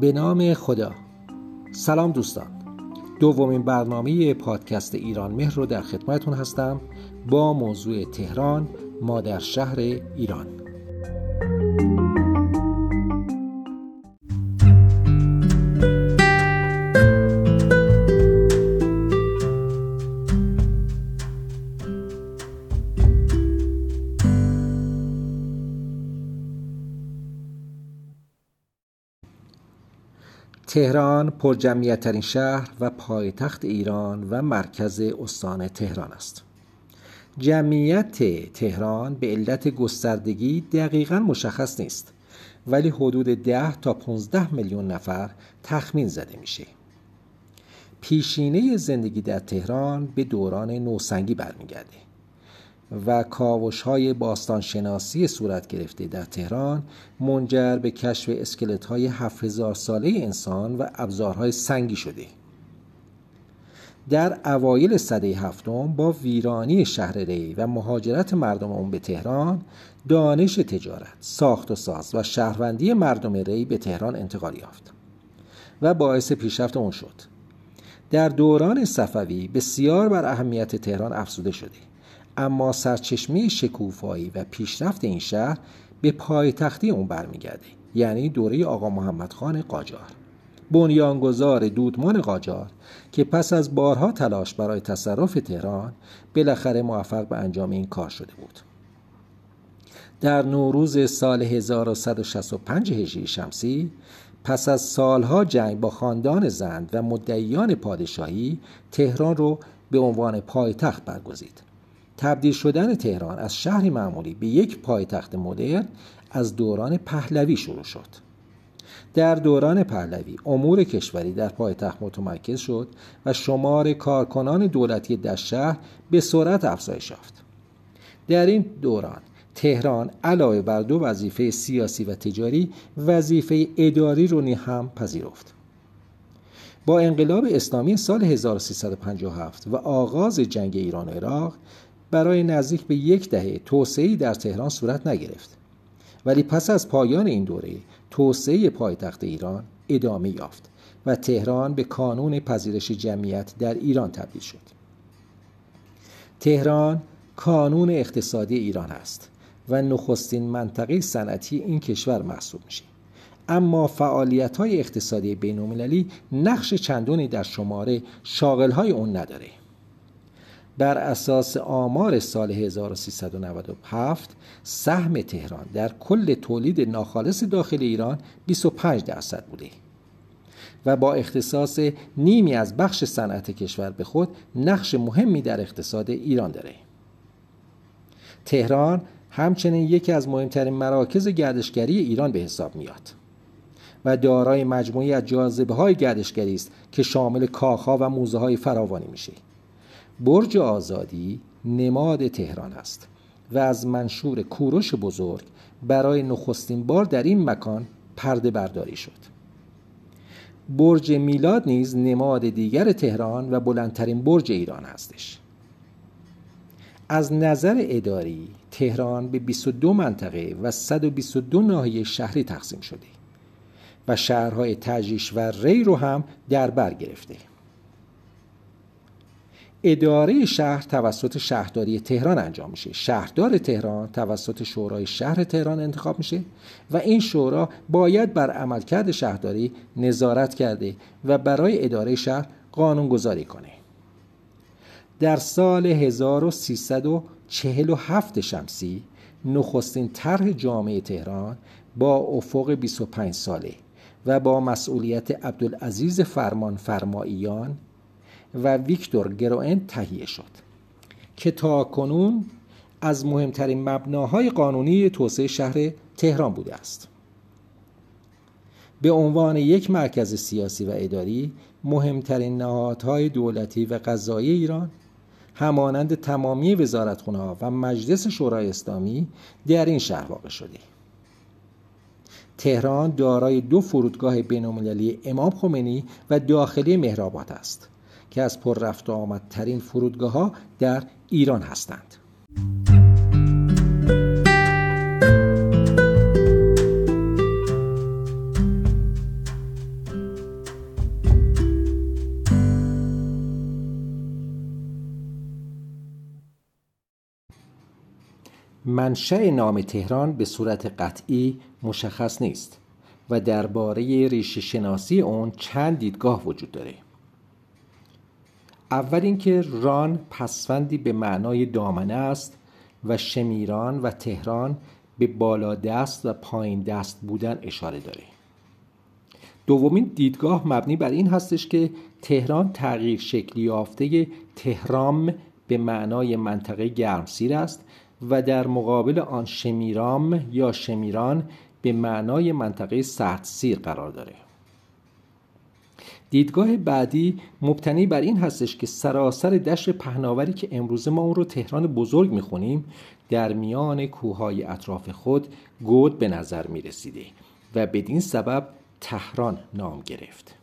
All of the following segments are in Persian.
به نام خدا. سلام دوستان. دومین برنامه پادکست ایران مهر رو در خدمتون هستم با موضوع تهران مادر شهر ایران. تهران پرجمعیت شهر و پایتخت ایران و مرکز استان تهران است. جمعیت تهران به علت گستردگی دقیقا مشخص نیست ولی حدود 10 تا 15 میلیون نفر تخمین زده میشه. پیشینه زندگی در تهران به دوران نوسنگی برمیگرده. و کاوش های باستانشناسی صورت گرفته در تهران منجر به کشف اسکلت های 7000 ساله انسان و ابزارهای سنگی شده. در اوایل صده هفتم با ویرانی شهر ری و مهاجرت مردم اون به تهران دانش تجارت، ساخت و ساز و شهروندی مردم ری به تهران انتقال یافت و باعث پیشرفت اون شد. در دوران صفوی بسیار بر اهمیت تهران افزوده شده. اما سرچشمه شکوفایی و پیشرفت این شهر به پایتختی اون برمیگرده یعنی دوره آقا محمد خان قاجار. بنیانگذار دودمان قاجار که پس از بارها تلاش برای تصرف تهران بالاخره موفق به انجام این کار شده بود. در نوروز سال 1165 هجری شمسی پس از سالها جنگ با خاندان زند و مدعیان پادشاهی تهران رو به عنوان پایتخت برگزید. تبدیل شدن تهران از شهری معمولی به یک پایتخت مدرن از دوران پهلوی شروع شد. در دوران پهلوی امور کشوری در پایتخت متمرکز شد و شمار کارکنان دولتی در شهر به سرعت افزایش یافت. در این دوران تهران علاوه بر دو وظیفه سیاسی و تجاری وظیفه اداری رو هم پذیرفت. با انقلاب اسلامی سال 1357 و آغاز جنگ ایران و عراق برای نزدیک به یک دهه توسعه در تهران صورت نگرفت. ولی پس از پایان این دوره توسعه پایتخت ایران ادامه یافت و تهران به کانون پذیرش جمعیت در ایران تبدیل شد. تهران کانون اقتصادی ایران است و نخستین منطقه صنعتی این کشور محسوب میشه. اما فعالیت های اقتصادی بین نقش چندونی در شماره شاغل های اون نداره. بر اساس آمار سال 1397 سهم تهران در کل تولید ناخالص داخل ایران 25 درصد بوده و با اختصاص نیمی از بخش صنعت کشور به خود نقش مهمی در اقتصاد ایران داره. تهران همچنین یکی از مهمترین مراکز گردشگری ایران به حساب میاد و دارای مجموعی از جاذبه های گردشگری است که شامل کاخها و موزه های فراوانی میشه. برج آزادی نماد تهران است و از منشور کوروش بزرگ برای نخستین بار در این مکان پرده برداری شد. برج میلاد نیز نماد دیگر تهران و بلندترین برج ایران هستش. از نظر اداری تهران به 22 منطقه و 122 ناحیه شهری تقسیم شده و شهرهای تجریش و ری رو هم در بر گرفته. اداره شهر توسط شهرداری تهران انجام میشه. شهردار تهران توسط شورای شهر تهران انتخاب میشه و این شورا باید بر عملکرد شهرداری نظارت کرده و برای اداره شهر قانون گذاری کنه. در سال 1347 شمسی نخستین طرح جامعه تهران با افق 25 ساله و با مسئولیت عبدالعزیز فرمان فرماییان و ویکتور گروئن تهیه شد که تا کنون از مهمترین مبناهای قانونی توسعه شهر تهران بوده است. به عنوان یک مرکز سیاسی و اداری مهمترین نهادهای دولتی و قضایی ایران همانند تمامی وزارتخانه و مجلس شورای اسلامی در این شهر واقع شده. تهران دارای دو فرودگاه بین‌المللی امام خمینی و داخلی مهرآباد است. که از پر رفت و آمدترین فرودگاه ها در ایران هستند. منشأ نام تهران به صورت قطعی مشخص نیست و درباره ریشه شناسی اون چند دیدگاه وجود داره. اول اینکه ران پسفندی به معنای دامنه است و شمیران و تهران به بالا دست و پایین دست بودن اشاره داره. دومین دیدگاه مبنی بر این هستش که تهران تغییر شکلی یافته تهرام به معنای منطقه گرمسیر است و در مقابل آن شمیرام یا شمیران به معنای منطقه سیر قرار داره. دیدگاه بعدی مبتنی بر این هستش که سراسر دشت پهناوری که امروزه ما اون رو تهران بزرگ می‌خونیم در میان کوههای اطراف خود گود به نظر می‌رسیده و بدین سبب تهران نام گرفت.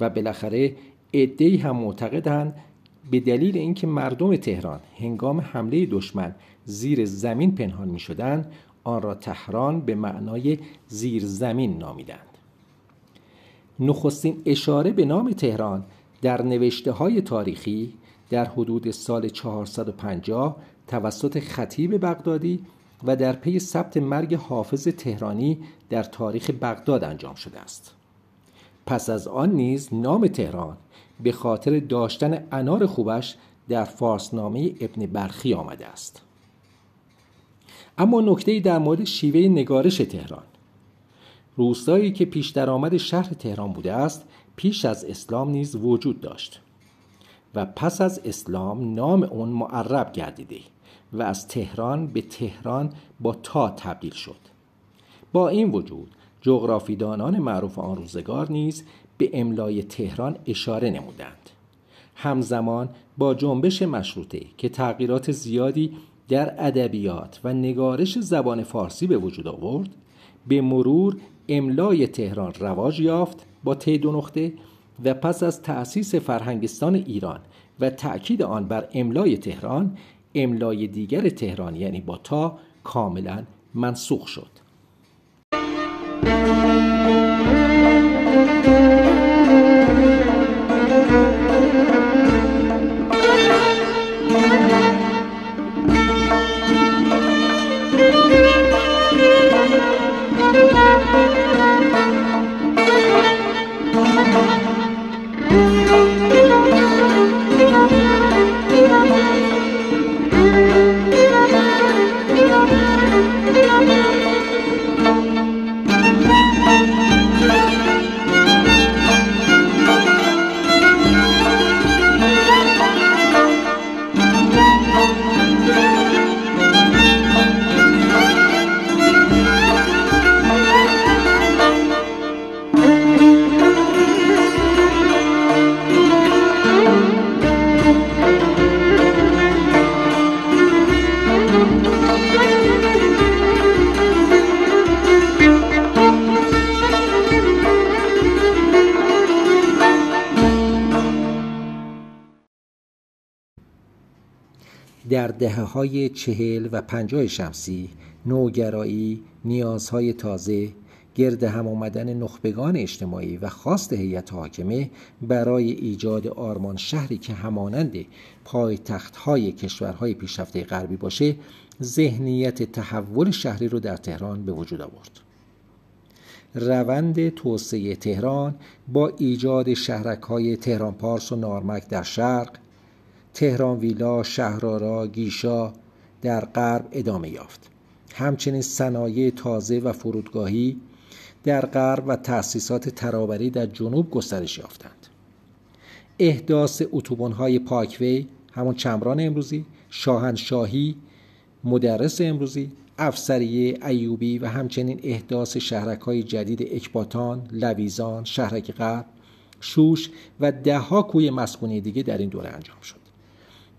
و بالاخره عدهای هم معتقدند به دلیل اینکه مردم تهران هنگام حمله دشمن زیر زمین پنهان می شدن آن را تهران به معنای زیر زمین نامیدند. نخستین اشاره به نام تهران در نوشته های تاریخی در حدود سال 450 توسط خطیب بغدادی و در پی ثبت مرگ حافظ تهرانی در تاریخ بغداد انجام شده است. پس از آن نیز نام تهران به خاطر داشتن انار خوبش در فارسنامه ابن برخی آمده است. اما نکته در مورد شیوه نگارش تهران روستایی که پیش درآمد شهر تهران بوده است پیش از اسلام نیز وجود داشت. و پس از اسلام نام اون معرب گردیده و از تهران به تهران با تا تبدیل شد. با این وجود جغرافیدانان معروف آن روزگار نیز به املای تهران اشاره نمودند. همزمان با جنبش مشروطه که تغییرات زیادی در ادبیات و نگارش زبان فارسی به وجود آورد به مرور املای تهران رواج یافت با تی دو نقطه و پس از تأسیس فرهنگستان ایران و تأکید آن بر املای تهران املای دیگر تهران یعنی با تا کاملا منسوخ شد. در دهه های چهل و پنجاه شمسی نوگرایی، نیازهای تازه، گرد هم آمدن نخبگان اجتماعی و خواست هیئت حاکمه برای ایجاد آرمان شهری که همانند پایتخت های کشورهای پیشرفته غربی باشه ذهنیت تحول شهری رو در تهران به وجود آورد. روند توسعه تهران با ایجاد شهرک های تهران پارس و نارمک در شرق تهران ویلا، شهرارا، گیشا در غرب ادامه یافت. همچنین صنایع تازه و فرودگاهی در غرب و تأسیسات ترابری در جنوب گسترش یافتند. احداث اتوبان‌های پاکوی همون چمران امروزی، شاهنشاهی، مدرس امروزی، افسریه ایوبی و همچنین احداث شهرک های جدید اکباتان، لویزان، شهرک غرب، شوش و دهها کوی مسکونی دیگه در این دوره انجام شد.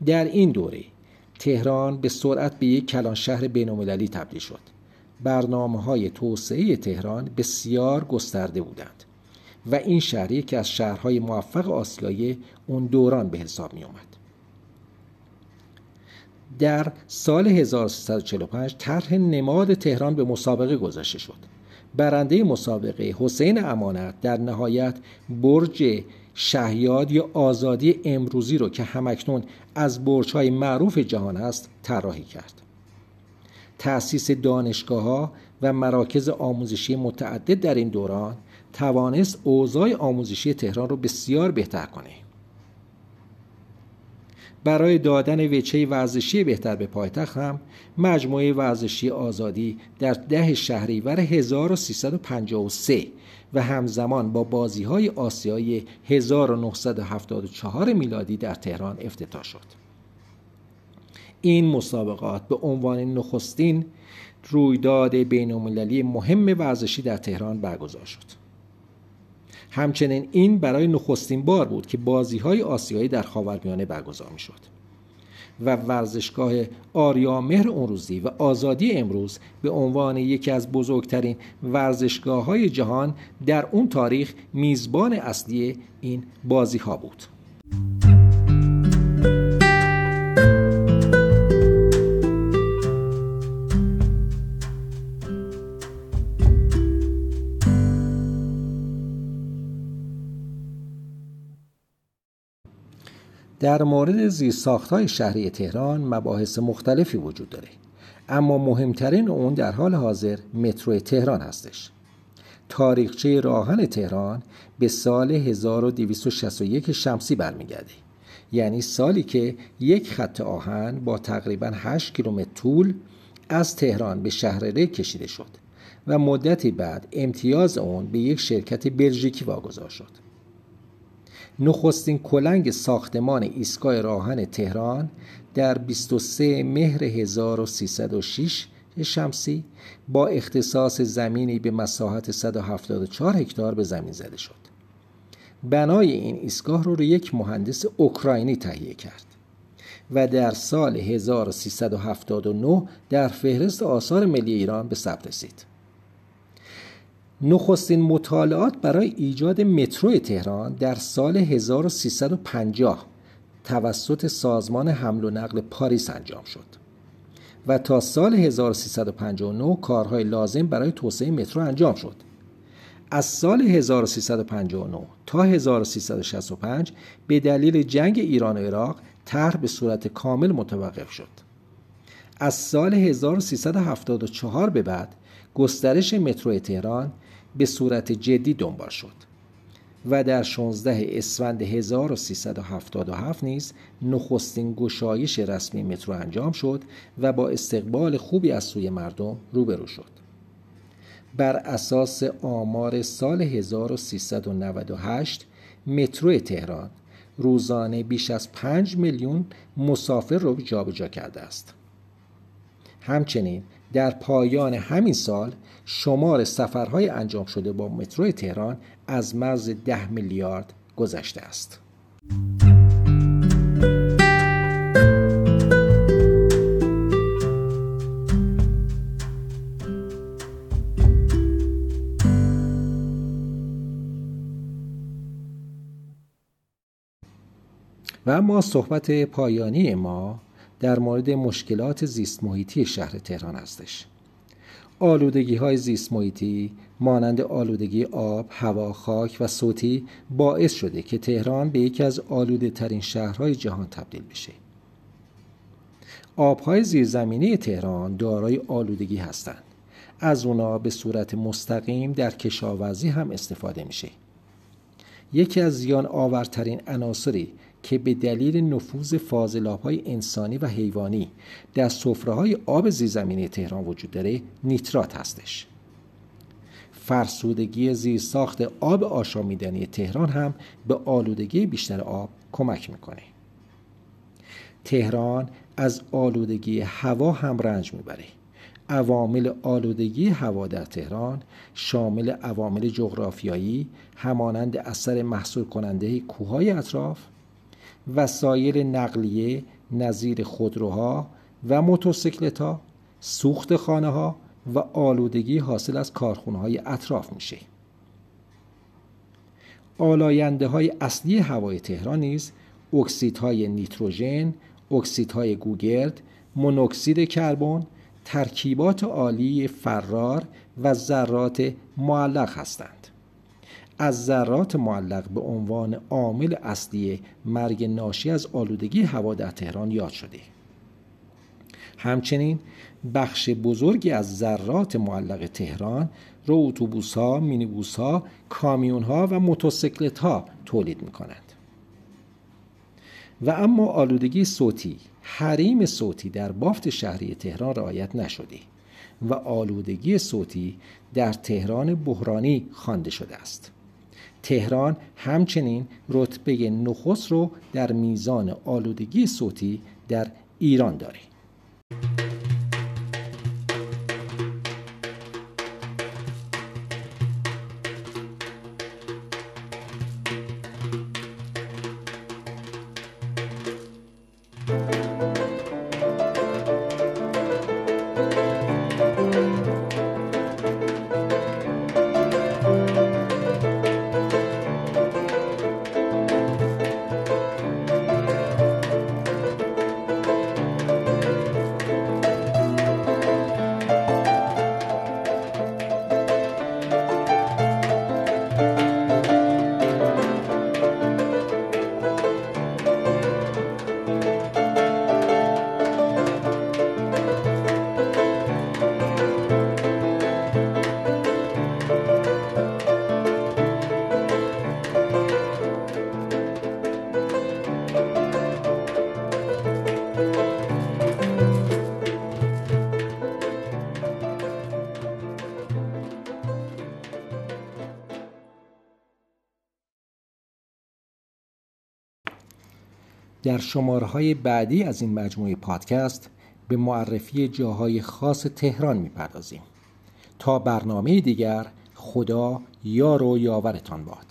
در این دوره تهران به سرعت به یک کلان شهر بینالمللی تبدیل شد برنامه های توسعه تهران بسیار گسترده بودند و این شهر یکی از شهرهای موفق آسیایی اون دوران به حساب می آمد. در سال 1345 طرح نماد تهران به مسابقه گذاشته شد برنده مسابقه حسین امانت در نهایت برج شهیاد یا آزادی امروزی رو که همکنون از برج های معروف جهان است طراحی کرد. تأسیس دانشگاه ها و مراکز آموزشی متعدد در این دوران توانست اوضاع آموزشی تهران رو بسیار بهتر کنه. برای دادن وچه ورزشی بهتر به پایتخت هم مجموعه ورزشی آزادی در ده شهریور 1353 و همزمان با بازی های آسیایی 1974 میلادی در تهران افتتاح شد. این مسابقات به عنوان نخستین رویداد بین مهم ورزشی در تهران برگزار شد. همچنین این برای نخستین بار بود که بازی های آسیایی در خاورمیانه برگزار می شد و ورزشگاه آریامهر اون روزی و آزادی امروز به عنوان یکی از بزرگترین ورزشگاه های جهان در اون تاریخ میزبان اصلی این بازی ها بود. در مورد های شهری تهران مباحث مختلفی وجود داره. اما مهمترین اون در حال حاضر مترو تهران هستش. تاریخچه راهن تهران به سال 1261 شمسی برمیگرده. یعنی سالی که یک خط آهن با تقریبا 8 کیلومتر طول از تهران به شهر ری کشیده شد و مدتی بعد امتیاز اون به یک شرکت بلژیکی واگذار شد. نخستین کلنگ ساختمان ایستگاه راهن تهران در 23 مهر 1306 شمسی با اختصاص زمینی به مساحت 174 هکتار به زمین زده شد. بنای این ایستگاه رو, رو یک مهندس اوکراینی تهیه کرد و در سال 1379 در فهرست آثار ملی ایران به ثبت رسید. نخستین مطالعات برای ایجاد مترو تهران در سال 1350 توسط سازمان حمل و نقل پاریس انجام شد و تا سال 1359 کارهای لازم برای توسعه مترو انجام شد. از سال 1359 تا 1365 به دلیل جنگ ایران و عراق طرح به صورت کامل متوقف شد. از سال 1374 به بعد گسترش مترو تهران به صورت جدی دنبال شد و در 16 اسفند 1377 نیز نخستین گشایش رسمی مترو انجام شد و با استقبال خوبی از سوی مردم روبرو شد. بر اساس آمار سال 1398 مترو تهران روزانه بیش از 5 میلیون مسافر را جابجا کرده است. همچنین در پایان همین سال شمار سفرهای انجام شده با مترو تهران از مرز ده میلیارد گذشته است. و اما صحبت پایانی ما در مورد مشکلات زیست محیطی شهر تهران هستش آلودگی های زیست محیطی مانند آلودگی آب، هوا، خاک و صوتی باعث شده که تهران به یکی از آلوده ترین شهرهای جهان تبدیل بشه. آبهای زیرزمینی تهران دارای آلودگی هستند. از اونا به صورت مستقیم در کشاورزی هم استفاده میشه. یکی از زیان آورترین عناصری که به دلیل نفوذ های انسانی و حیوانی در های آب زیرزمینی تهران وجود داره نیترات هستش. فرسودگی زیرساخت آب آشامیدنی تهران هم به آلودگی بیشتر آب کمک می‌کنه. تهران از آلودگی هوا هم رنج می‌بره. عوامل آلودگی هوا در تهران شامل عوامل جغرافیایی همانند اثر محصول کننده کوههای اطراف وسایل نقلیه نظیر خودروها و موتورسیکلت ها سوخت خانه ها و آلودگی حاصل از کارخونه های اطراف میشه آلاینده های اصلی هوای تهران نیز اکسیدهای نیتروژن، اکسیدهای گوگرد، مونوکسید کربن، ترکیبات عالی فرار و ذرات معلق هستند. از ذرات معلق به عنوان عامل اصلی مرگ ناشی از آلودگی هوا در تهران یاد شده همچنین بخش بزرگی از ذرات معلق تهران رو اتوبوس ها، مینیبوس ها، کامیون ها و موتورسیکلت ها تولید می کنند. و اما آلودگی صوتی حریم صوتی در بافت شهری تهران رعایت نشده و آلودگی صوتی در تهران بحرانی خوانده شده است تهران همچنین رتبه نخست رو در میزان آلودگی صوتی در ایران دارد در شمارهای بعدی از این مجموعه پادکست به معرفی جاهای خاص تهران می‌پردازیم. تا برنامه دیگر خدا یار و یاورتان باد